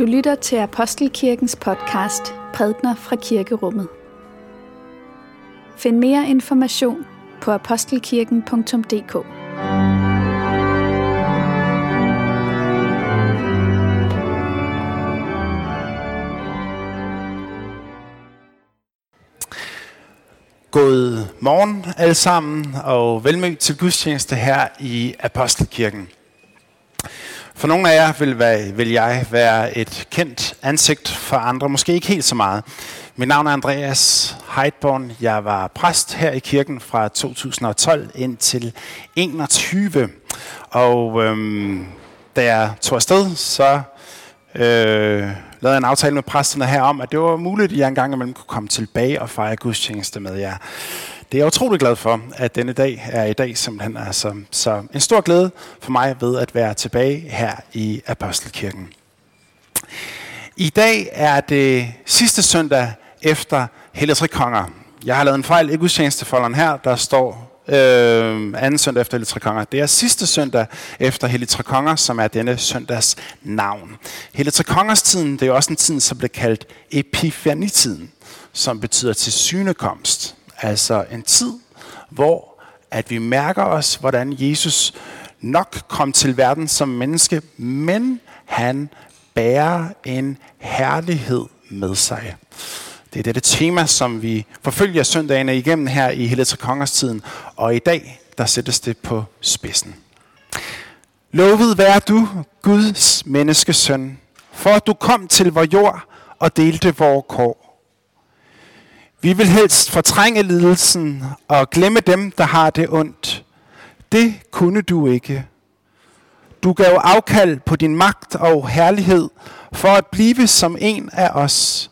Du lytter til Apostelkirkens podcast Prædner fra Kirkerummet. Find mere information på apostelkirken.dk. God morgen alle sammen, og velmødt til gudstjeneste her i Apostelkirken. For nogle af jer vil, være, vil jeg være et kendt ansigt, for andre måske ikke helt så meget. Mit navn er Andreas Heidborn. Jeg var præst her i kirken fra 2012 indtil 21. Og øhm, da jeg tog afsted, så øh, lavede jeg en aftale med præsterne her om, at det var muligt, at jeg engang imellem kunne komme tilbage og fejre gudstjeneste med jer. Det er jeg utrolig glad for, at denne dag er i dag simpelthen. Altså, så en stor glæde for mig ved at være tilbage her i Apostelkirken. I dag er det sidste søndag efter Hellig Konger. Jeg har lavet en fejl i gudstjenestefolderen her, der står øh, anden søndag efter Hellig Konger. Det er sidste søndag efter Hellig Konger, som er denne søndags navn. Hellig Kongers tiden, det er også en tid, som bliver kaldt Epifanitiden, som betyder til synekomst. Altså en tid, hvor at vi mærker os, hvordan Jesus nok kom til verden som menneske, men han bærer en herlighed med sig. Det er dette tema, som vi forfølger søndagene igennem her i hele Kongers tiden, og i dag, der sættes det på spidsen. Lovet vær du, Guds menneskesøn, for at du kom til vor jord og delte vor kår. Vi vil helst fortrænge lidelsen og glemme dem, der har det ondt. Det kunne du ikke. Du gav afkald på din magt og herlighed for at blive som en af os.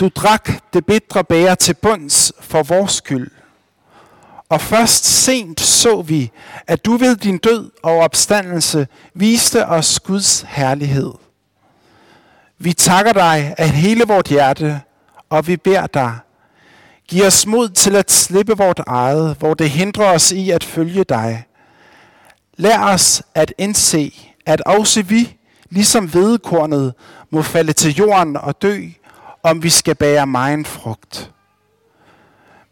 Du drak det bitre bære til bunds for vores skyld. Og først sent så vi, at du ved din død og opstandelse viste os Guds herlighed. Vi takker dig af hele vort hjerte, og vi beder dig, giv os mod til at slippe vort eget, hvor det hindrer os i at følge dig. Lær os at indse, at også vi, ligesom vedekornet, må falde til jorden og dø, om vi skal bære megen frugt.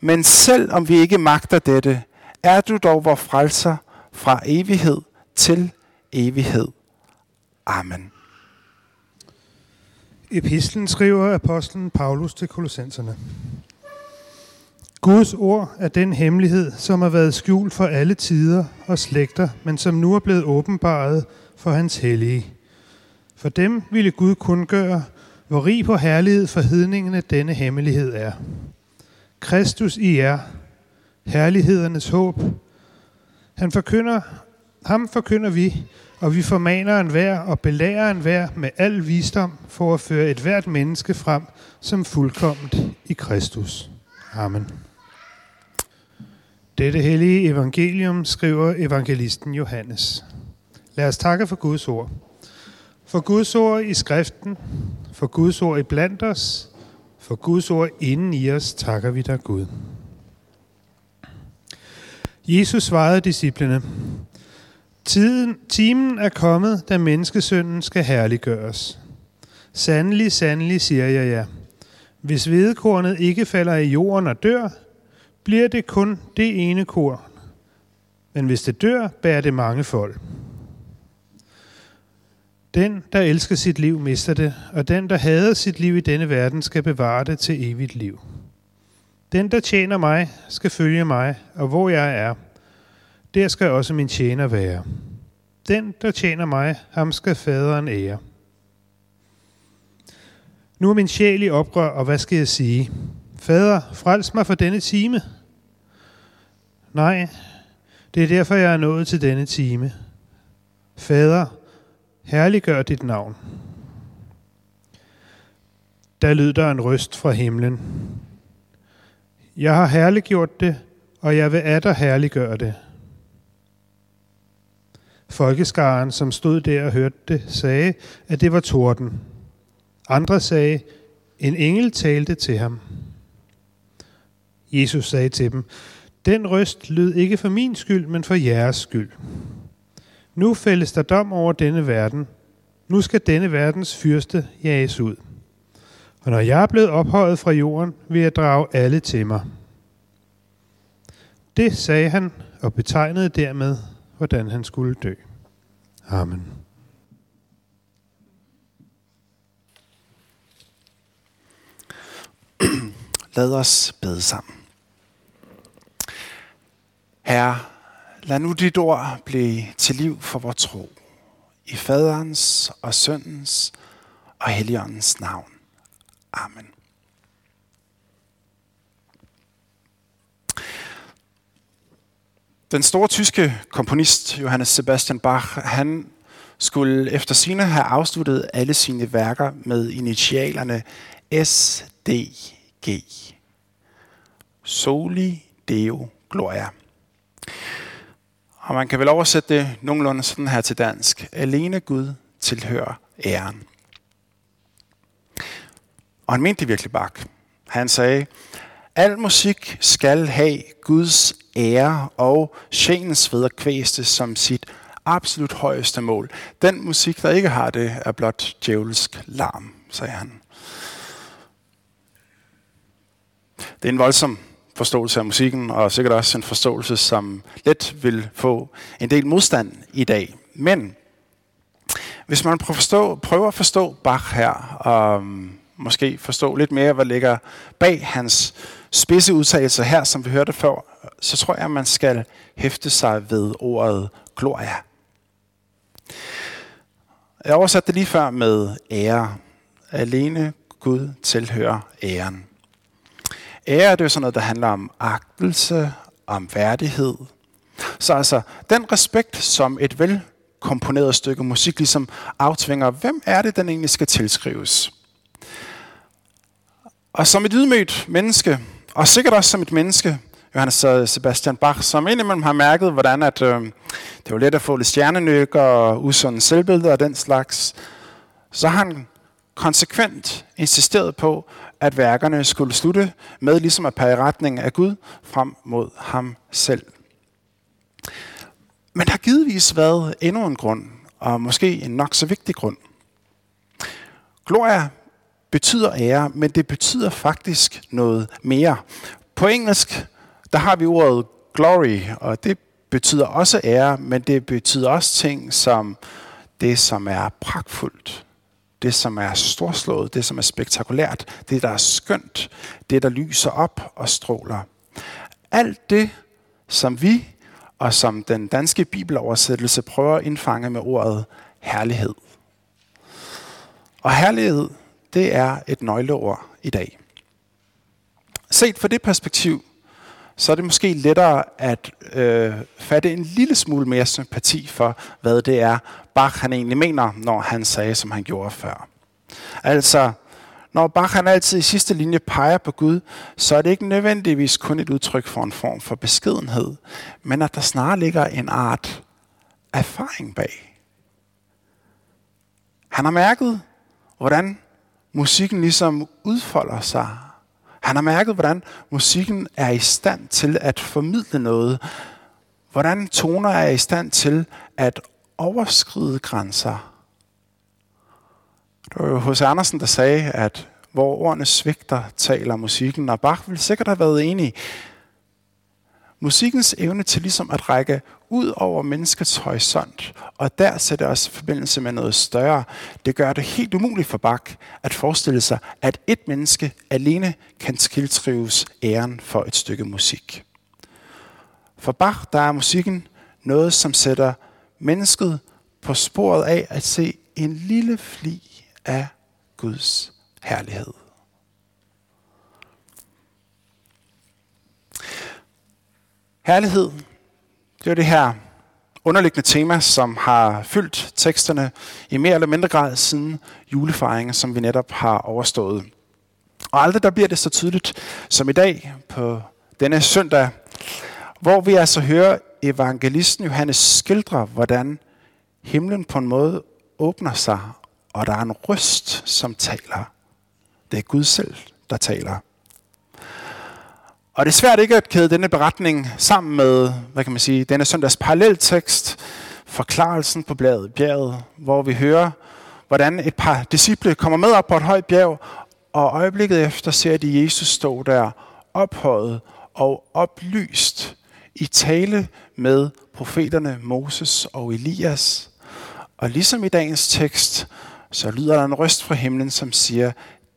Men selv om vi ikke magter dette, er du dog vor frelser fra evighed til evighed. Amen. Epistlen skriver apostlen Paulus til kolossenserne. Guds ord er den hemmelighed, som har været skjult for alle tider og slægter, men som nu er blevet åbenbaret for hans hellige. For dem ville Gud kun gøre, hvor rig på herlighed for hedningene denne hemmelighed er. Kristus i jer, herlighedernes håb. Han forkynder, ham forkynder vi, og vi formaner enhver og belærer enhver med al visdom for at føre et hvert menneske frem som fuldkommet i Kristus. Amen. Dette hellige evangelium skriver evangelisten Johannes. Lad os takke for Guds ord. For Guds ord i skriften, for Guds ord i blandt os, for Guds ord inden i os takker vi dig Gud. Jesus svarede disciplene, Tiden, timen er kommet, da menneskesønnen skal herliggøres. Sandelig, sandelig, siger jeg jer. Hvis hvedekornet ikke falder i jorden og dør, bliver det kun det ene korn. Men hvis det dør, bærer det mange folk. Den, der elsker sit liv, mister det, og den, der hader sit liv i denne verden, skal bevare det til evigt liv. Den, der tjener mig, skal følge mig, og hvor jeg er, der skal også min tjener være. Den, der tjener mig, ham skal faderen ære. Nu er min sjæl i oprør, og hvad skal jeg sige? Fader, frels mig for denne time. Nej, det er derfor, jeg er nået til denne time. Fader, herliggør dit navn. Der lød der en røst fra himlen. Jeg har herliggjort det, og jeg vil atter herliggøre det. Folkeskaren, som stod der og hørte det, sagde, at det var torden. Andre sagde, en engel talte til ham. Jesus sagde til dem, den røst lød ikke for min skyld, men for jeres skyld. Nu fældes der dom over denne verden, Nu skal denne verdens fyrste jages ud. Og når jeg er blevet ophøjet fra jorden, vil jeg drage alle til mig. Det sagde han og betegnede dermed, hvordan han skulle dø. Amen. Lad os bede sammen. Herre, lad nu dit ord blive til liv for vores tro. I faderens og søndens og helligåndens navn. Amen. Den store tyske komponist Johannes Sebastian Bach, han skulle efter sine have afsluttet alle sine værker med initialerne SDG. Soli Deo Gloria. Og man kan vel oversætte det nogenlunde sådan her til dansk. Alene Gud tilhører æren. Og han mente det virkelig bak. Han sagde, al musik skal have Guds ære og sjælens vederkvæste som sit absolut højeste mål. Den musik, der ikke har det, er blot djævelsk larm, sagde han. Det er en voldsom forståelse af musikken, og sikkert også en forståelse, som let vil få en del modstand i dag. Men hvis man prøver at forstå, prøver at forstå Bach her, og måske forstå lidt mere, hvad ligger bag hans spidse udtalelser her, som vi hørte før, så tror jeg, at man skal hæfte sig ved ordet gloria. Jeg oversatte det lige før med ære. Alene Gud tilhører æren. Ære det er jo sådan noget, der handler om agtelse, om værdighed. Så altså, den respekt, som et velkomponeret stykke musik ligesom aftvinger, hvem er det, den egentlig skal tilskrives? Og som et ydmygt menneske, og sikkert også som et menneske, Johannes Sebastian Bach, som indimellem har mærket, hvordan at, øh, det var let at få lidt stjernenyk og usunde selvbilleder og den slags, så har han konsekvent insisteret på, at værkerne skulle slutte med ligesom at pege i retning af Gud frem mod ham selv. Men der har givetvis været endnu en grund, og måske en nok så vigtig grund. Gloria betyder ære, men det betyder faktisk noget mere. På engelsk, der har vi ordet glory, og det betyder også ære, men det betyder også ting som det, som er pragtfuldt, det, som er storslået, det, som er spektakulært, det, der er skønt, det, der lyser op og stråler. Alt det, som vi og som den danske bibeloversættelse prøver at indfange med ordet herlighed. Og herlighed, det er et nøgleord i dag. Set fra det perspektiv, så er det måske lettere at øh, fatte en lille smule mere sympati for, hvad det er, Bach han egentlig mener, når han sagde, som han gjorde før. Altså, når Bach han altid i sidste linje peger på Gud, så er det ikke nødvendigvis kun et udtryk for en form for beskedenhed, men at der snarere ligger en art erfaring bag. Han har mærket, hvordan musikken ligesom udfolder sig. Han har mærket, hvordan musikken er i stand til at formidle noget. Hvordan toner er i stand til at overskride grænser. Det var jo H.C. Andersen, der sagde, at hvor ordene svigter, taler musikken, og Bach ville sikkert have været enig. Musikkens evne til ligesom at række ud over menneskets horisont, og der sætter os i forbindelse med noget større, det gør det helt umuligt for Bach at forestille sig, at et menneske alene kan tiltrives æren for et stykke musik. For Bach, der er musikken noget, som sætter mennesket på sporet af at se en lille fli af Guds herlighed. Herlighed, det er det her underliggende tema, som har fyldt teksterne i mere eller mindre grad siden julefejringen, som vi netop har overstået. Og aldrig der bliver det så tydeligt som i dag på denne søndag, hvor vi altså hører evangelisten Johannes skildre, hvordan himlen på en måde åbner sig, og der er en røst, som taler. Det er Gud selv, der taler. Og det er svært ikke at kæde denne beretning sammen med, hvad kan man sige, denne søndags paralleltekst, forklarelsen på bladet bjerget, hvor vi hører, hvordan et par disciple kommer med op på et højt bjerg, og øjeblikket efter ser de Jesus stå der ophøjet og oplyst i tale med profeterne Moses og Elias. Og ligesom i dagens tekst, så lyder der en røst fra himlen, som siger,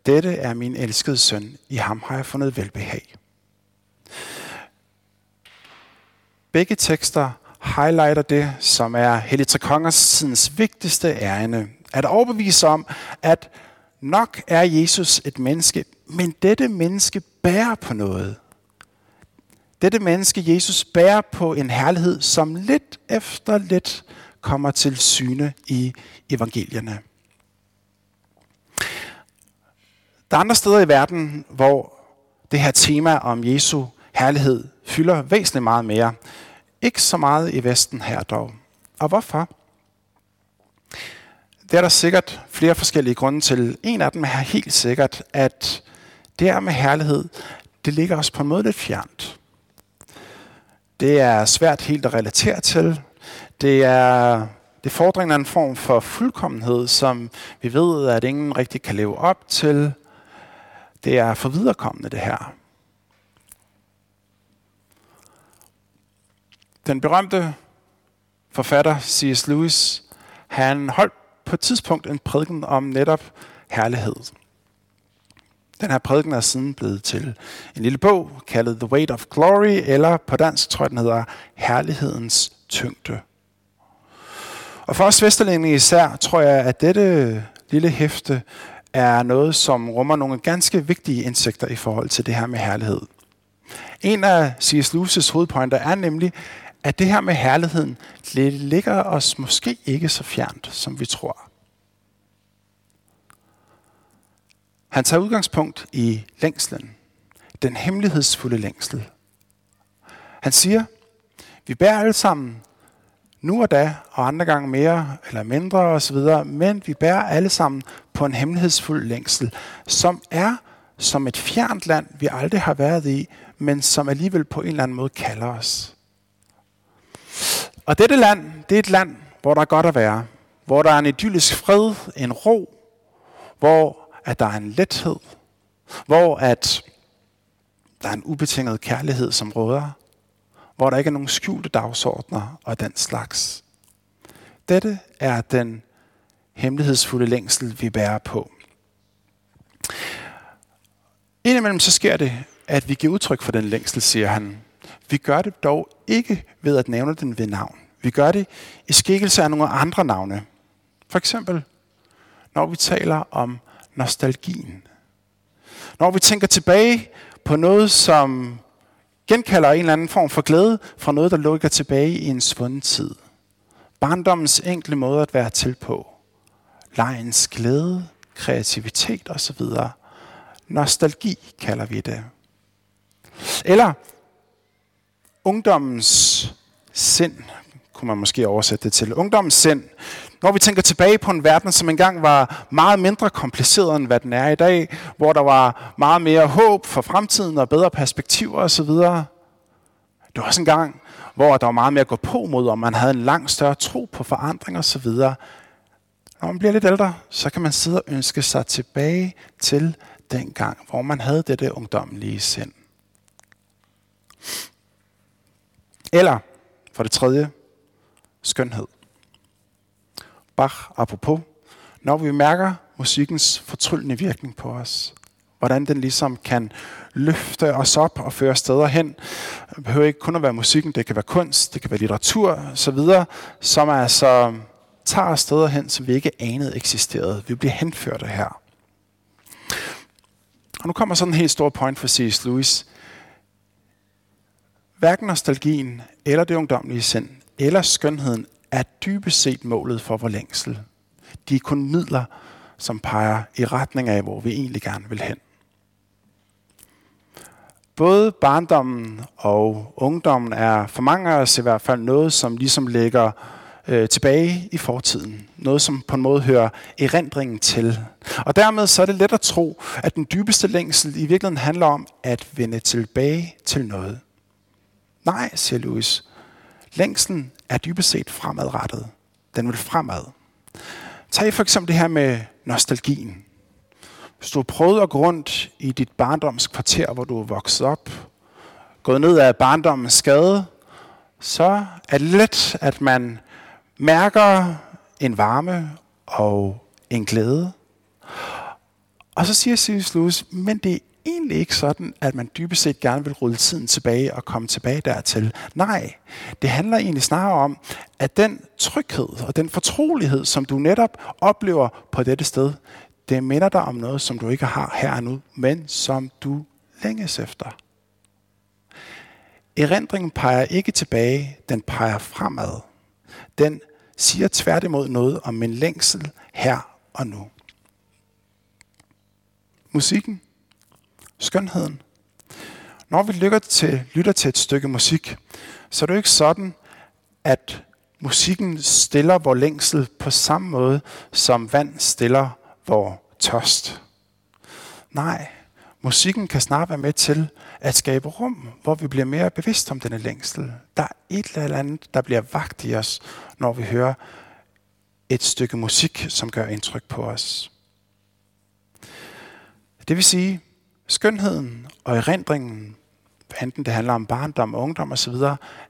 dette er min elskede søn, i ham har jeg fundet velbehag. Begge tekster highlighter det, som er Hellige Kongers vigtigste ærende. At overbevise om, at nok er Jesus et menneske, men dette menneske bærer på noget. Dette menneske, Jesus, bærer på en herlighed, som lidt efter lidt kommer til syne i evangelierne. Der er andre steder i verden, hvor det her tema om Jesu herlighed fylder væsentligt meget mere. Ikke så meget i Vesten her dog. Og hvorfor? Det er der sikkert flere forskellige grunde til. En af dem er helt sikkert, at det her med herlighed, det ligger os på en måde lidt fjernt. Det er svært helt at relatere til. Det er det fordringer en form for fuldkommenhed, som vi ved, at ingen rigtig kan leve op til. Det er for viderekommende det her. Den berømte forfatter C.S. Lewis, han holdt på et tidspunkt en prædiken om netop herlighed. Den her prædiken er siden blevet til en lille bog kaldet The Weight of Glory, eller på dansk tror jeg den hedder Herlighedens tyngde. Og for os vesterlændinge især tror jeg, at dette lille hæfte er noget, som rummer nogle ganske vigtige indsigter i forhold til det her med herlighed. En af C.S. Lewis' hovedpointer er nemlig, at det her med herligheden det ligger os måske ikke så fjernt, som vi tror. Han tager udgangspunkt i længslen. Den hemmelighedsfulde længsel. Han siger, vi bærer alle sammen nu og da, og andre gange mere eller mindre osv., men vi bærer alle sammen på en hemmelighedsfuld længsel, som er som et fjernt land, vi aldrig har været i, men som alligevel på en eller anden måde kalder os. Og dette land, det er et land, hvor der er godt at være. Hvor der er en idyllisk fred, en ro, hvor at der er en lethed, hvor at der er en ubetinget kærlighed, som råder, hvor der ikke er nogen skjulte dagsordner og den slags. Dette er den hemmelighedsfulde længsel, vi bærer på. Indimellem så sker det, at vi giver udtryk for den længsel, siger han. Vi gør det dog ikke ved at nævne den ved navn. Vi gør det i skikkelse af nogle andre navne. For eksempel, når vi taler om nostalgien. Når vi tænker tilbage på noget, som genkalder en eller anden form for glæde fra noget, der lukker tilbage i en svunden tid. Barndommens enkle måde at være til på. Lejens glæde, kreativitet osv. Nostalgi kalder vi det. Eller ungdommens sind, kunne man måske oversætte det til. Ungdommens sind. Når vi tænker tilbage på en verden, som engang var meget mindre kompliceret, end hvad den er i dag, hvor der var meget mere håb for fremtiden og bedre perspektiver osv. Det var også en gang, hvor der var meget mere at gå på mod, og man havde en langt større tro på forandring osv. Når man bliver lidt ældre, så kan man sidde og ønske sig tilbage til den gang, hvor man havde dette ungdommelige sind. Eller for det tredje, skønhed. Bach apropos, når vi mærker musikkens fortryllende virkning på os. Hvordan den ligesom kan løfte os op og føre steder hen. Det behøver ikke kun at være musikken, det kan være kunst, det kan være litteratur osv., som altså tager os steder hen, som vi ikke anede eksisterede. Vi bliver henført her. Og nu kommer sådan en helt stor point for C.S. Lewis. Hverken nostalgien eller det ungdomlige sind eller skønheden er dybest set målet for vor længsel. De er kun midler, som peger i retning af, hvor vi egentlig gerne vil hen. Både barndommen og ungdommen er for mange af os i hvert fald noget, som ligesom ligger øh, tilbage i fortiden. Noget, som på en måde hører erindringen til. Og dermed så er det let at tro, at den dybeste længsel i virkeligheden handler om at vende tilbage til noget. Nej, siger Louis. Længslen er dybest set fremadrettet. Den vil fremad. Tag for eksempel det her med nostalgien. Hvis du har prøvet at gå rundt i dit barndomskvarter, hvor du er vokset op, gået ned af barndommens skade, så er det let, at man mærker en varme og en glæde. Og så siger C.S. Lewis, men det er egentlig ikke sådan, at man dybest set gerne vil rulle tiden tilbage og komme tilbage dertil. Nej, det handler egentlig snarere om, at den tryghed og den fortrolighed, som du netop oplever på dette sted, det minder dig om noget, som du ikke har her og nu, men som du længes efter. Erindringen peger ikke tilbage, den peger fremad. Den siger tværtimod noget om min længsel her og nu. Musikken, skønheden. Når vi lytter til, lytter til et stykke musik, så er det jo ikke sådan, at musikken stiller vores længsel på samme måde, som vand stiller vor tørst. Nej, musikken kan snart være med til at skabe rum, hvor vi bliver mere bevidst om denne længsel. Der er et eller andet, der bliver vagt i os, når vi hører et stykke musik, som gør indtryk på os. Det vil sige, skønheden og erindringen, enten det handler om barndom, ungdom osv.,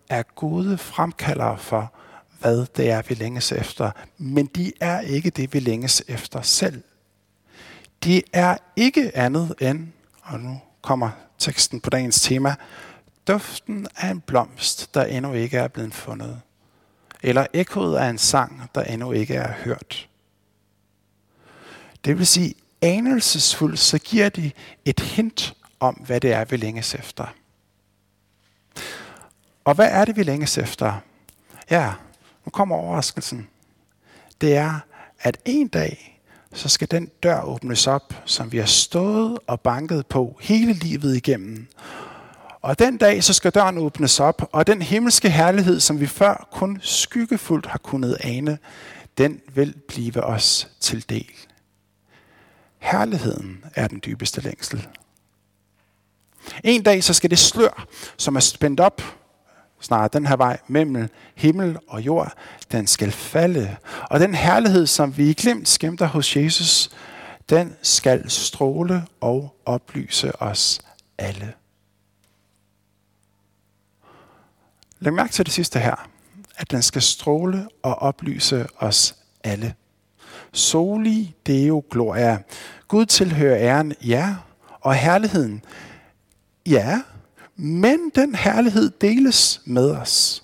er gode fremkaldere for, hvad det er, vi længes efter. Men de er ikke det, vi længes efter selv. De er ikke andet end, og nu kommer teksten på dagens tema, duften af en blomst, der endnu ikke er blevet fundet. Eller ekkoet af en sang, der endnu ikke er hørt. Det vil sige, anelsesfuldt, så giver de et hint om, hvad det er, vi længes efter. Og hvad er det, vi længes efter? Ja, nu kommer overraskelsen. Det er, at en dag, så skal den dør åbnes op, som vi har stået og banket på hele livet igennem. Og den dag, så skal døren åbnes op, og den himmelske herlighed, som vi før kun skyggefuldt har kunnet ane, den vil blive os til del. Herligheden er den dybeste længsel. En dag så skal det slør, som er spændt op, snart den her vej mellem himmel og jord, den skal falde. Og den herlighed, som vi i glimt skæmter hos Jesus, den skal stråle og oplyse os alle. Læg mærke til det sidste her, at den skal stråle og oplyse os alle. Soli Deo Gloria. Gud tilhører æren, ja, og herligheden, ja, men den herlighed deles med os.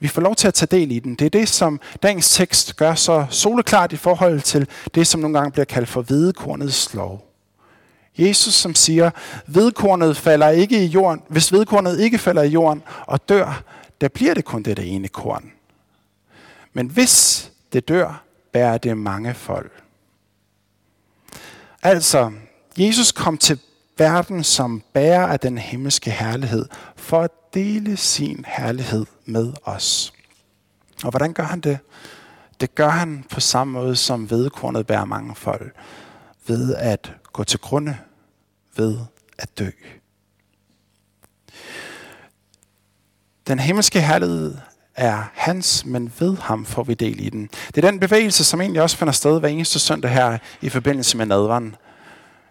Vi får lov til at tage del i den. Det er det, som dagens tekst gør så soleklart i forhold til det, som nogle gange bliver kaldt for hvedekornets lov. Jesus som siger, vedkornet falder ikke i jorden. Hvis vedkornet ikke falder i jorden og dør, der bliver det kun det ene korn. Men hvis det dør, bærer det mange folk. Altså, Jesus kom til verden som bærer af den himmelske herlighed, for at dele sin herlighed med os. Og hvordan gør han det? Det gør han på samme måde, som vedkornet bærer mange folk, ved at gå til grunde, ved at dø. Den himmelske herlighed er hans, men ved ham får vi del i den. Det er den bevægelse, som egentlig også finder sted hver eneste søndag her i forbindelse med nadveren.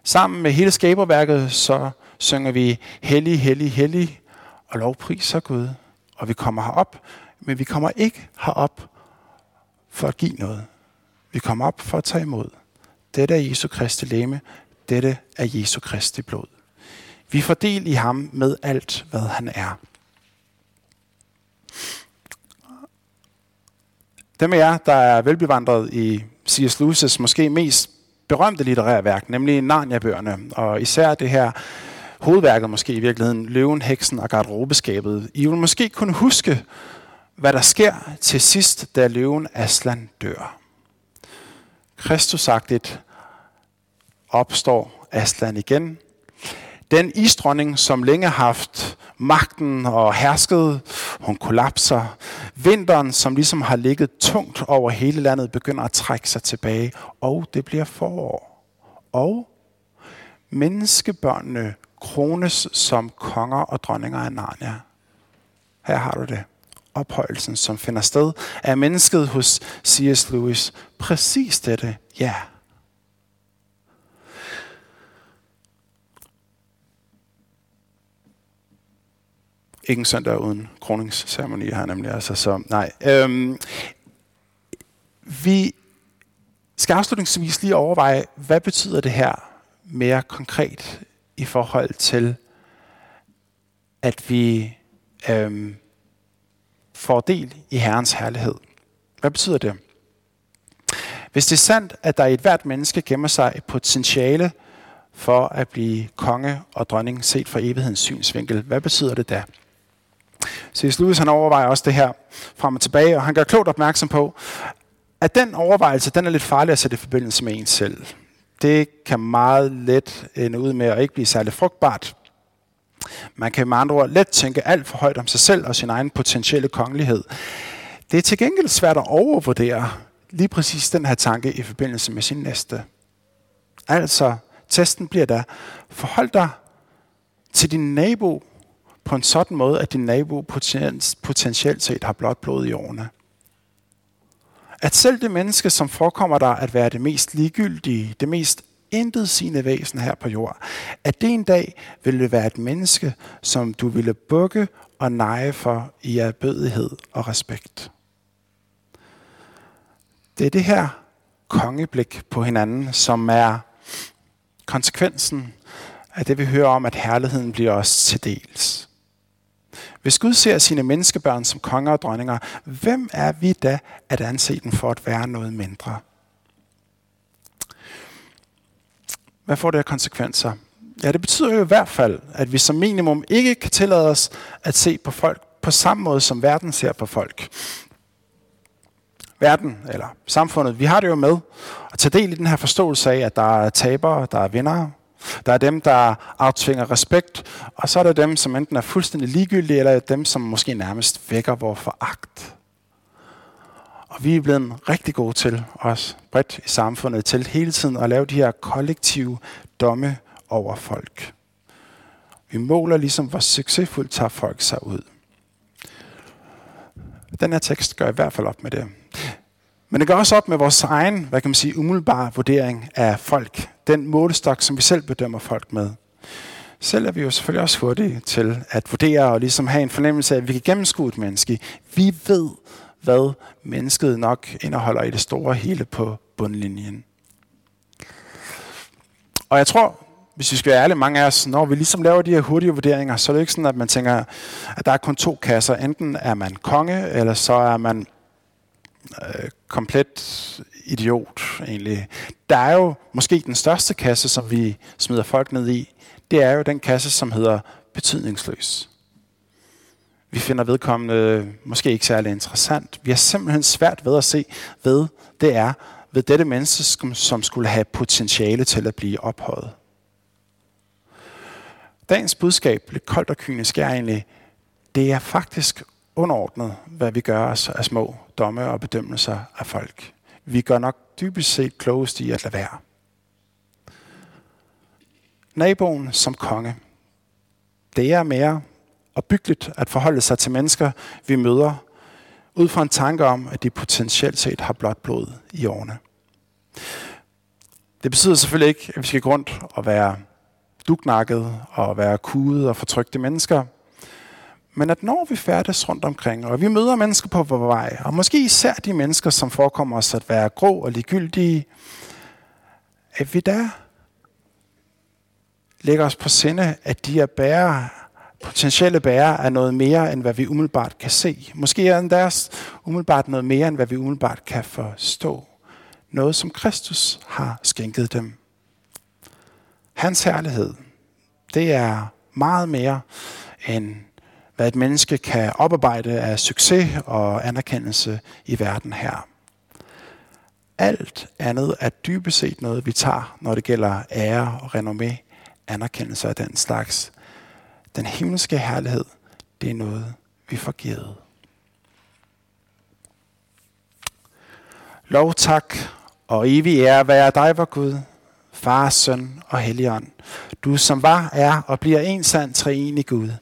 Sammen med hele skaberværket, så synger vi hellig, hellig, hellig og lovpriser Gud. Og vi kommer herop, men vi kommer ikke herop for at give noget. Vi kommer op for at tage imod. Dette er Jesu Kristi læme. Dette er Jesu Kristi blod. Vi får del i ham med alt, hvad han er. Dem af jer, der er velbevandret i C.S. Lewis' måske mest berømte litterære værk, nemlig Narnia-bøgerne, og især det her hovedværket måske i virkeligheden, Løven, Heksen og Garderobeskabet. I vil måske kunne huske, hvad der sker til sidst, da løven Aslan dør. Kristusagtigt opstår Aslan igen. Den isdronning, som længe har haft magten og hersket, hun kollapser. Vinteren, som ligesom har ligget tungt over hele landet, begynder at trække sig tilbage, og det bliver forår. Og menneskebørnene krones som konger og dronninger af Narnia. Her har du det. ophøjelsen, som finder sted, er mennesket hos C.S. Lewis præcis dette, ja. Ikke en søndag uden kroningsceremoni her nemlig. Altså, så nej. Øhm, vi skal afslutningsvis lige overveje, hvad betyder det her mere konkret i forhold til, at vi øhm, får del i Herrens herlighed. Hvad betyder det? Hvis det er sandt, at der i et hvert menneske gemmer sig et potentiale for at blive konge og dronning set fra evighedens synsvinkel, hvad betyder det da? C.S. Lewis han overvejer også det her frem og tilbage, og han gør klogt opmærksom på, at den overvejelse den er lidt farlig at sætte i forbindelse med en selv. Det kan meget let ende ud med at ikke blive særlig frugtbart. Man kan med andre ord let tænke alt for højt om sig selv og sin egen potentielle kongelighed. Det er til gengæld svært at overvurdere lige præcis den her tanke i forbindelse med sin næste. Altså, testen bliver der, forhold dig til din nabo på en sådan måde, at din nabo potentielt set har blot blod i årene. At selv det menneske, som forekommer dig at være det mest ligegyldige, det mest intet sine væsen her på jord, at det en dag ville være et menneske, som du ville bukke og neje for i erbødighed og respekt. Det er det her kongeblik på hinanden, som er konsekvensen af det, vi hører om, at herligheden bliver os til dels. Hvis Gud ser sine menneskebørn som konger og dronninger, hvem er vi da at anse dem for at være noget mindre? Hvad får det af konsekvenser? Ja, det betyder jo i hvert fald, at vi som minimum ikke kan tillade os at se på folk på samme måde, som verden ser på folk. Verden, eller samfundet, vi har det jo med at tage del i den her forståelse af, at der er tabere, der er vindere, der er dem, der aftvinger respekt, og så er der dem, som enten er fuldstændig ligegyldige, eller dem, som måske nærmest vækker vores foragt. Og vi er blevet rigtig gode til, os bredt i samfundet, til hele tiden at lave de her kollektive domme over folk. Vi måler ligesom, hvor succesfuldt tager folk sig ud. Den her tekst gør i hvert fald op med det. Men det gør også op med vores egen, hvad kan man sige, umiddelbare vurdering af folk. Den målestok, som vi selv bedømmer folk med. Selv er vi jo selvfølgelig også hurtige til at vurdere og ligesom have en fornemmelse af, at vi kan gennemskue et menneske. Vi ved, hvad mennesket nok indeholder i det store hele på bundlinjen. Og jeg tror, hvis vi skal være ærlige, mange af os, når vi ligesom laver de her hurtige vurderinger, så er det ikke sådan, at man tænker, at der er kun to kasser. Enten er man konge, eller så er man øh, komplet idiot egentlig. Der er jo måske den største kasse, som vi smider folk ned i. Det er jo den kasse, som hedder betydningsløs. Vi finder vedkommende måske ikke særlig interessant. Vi har simpelthen svært ved at se, hvad det er ved dette menneske, som skulle have potentiale til at blive ophøjet. Dagens budskab, lidt koldt og kynisk, er egentlig, det er faktisk underordnet, hvad vi gør os af små domme og bedømmelser af folk. Vi gør nok dybest set klogest i at lade være. Naboen som konge. Det er mere opbyggeligt at forholde sig til mennesker, vi møder, ud fra en tanke om, at de potentielt set har blot blod i årene. Det betyder selvfølgelig ikke, at vi skal gå rundt og være dugnakket og være kude og fortrygte mennesker – men at når vi færdes rundt omkring, og vi møder mennesker på vores vej, og måske især de mennesker, som forekommer os at være grå og ligegyldige, at vi der lægger os på sinde, at de er bærere, potentielle bærere af noget mere, end hvad vi umiddelbart kan se. Måske er deres umiddelbart noget mere, end hvad vi umiddelbart kan forstå. Noget, som Kristus har skænket dem. Hans herlighed, det er meget mere end hvad et menneske kan oparbejde af succes og anerkendelse i verden her. Alt andet er dybest set noget, vi tager, når det gælder ære og renommé, anerkendelse af den slags. Den himmelske herlighed, det er noget, vi får givet. Lov, tak og evig ære være dig, vor Gud, Far, Søn og Helligånd. Du som var, er og bliver en sand treenig Gud –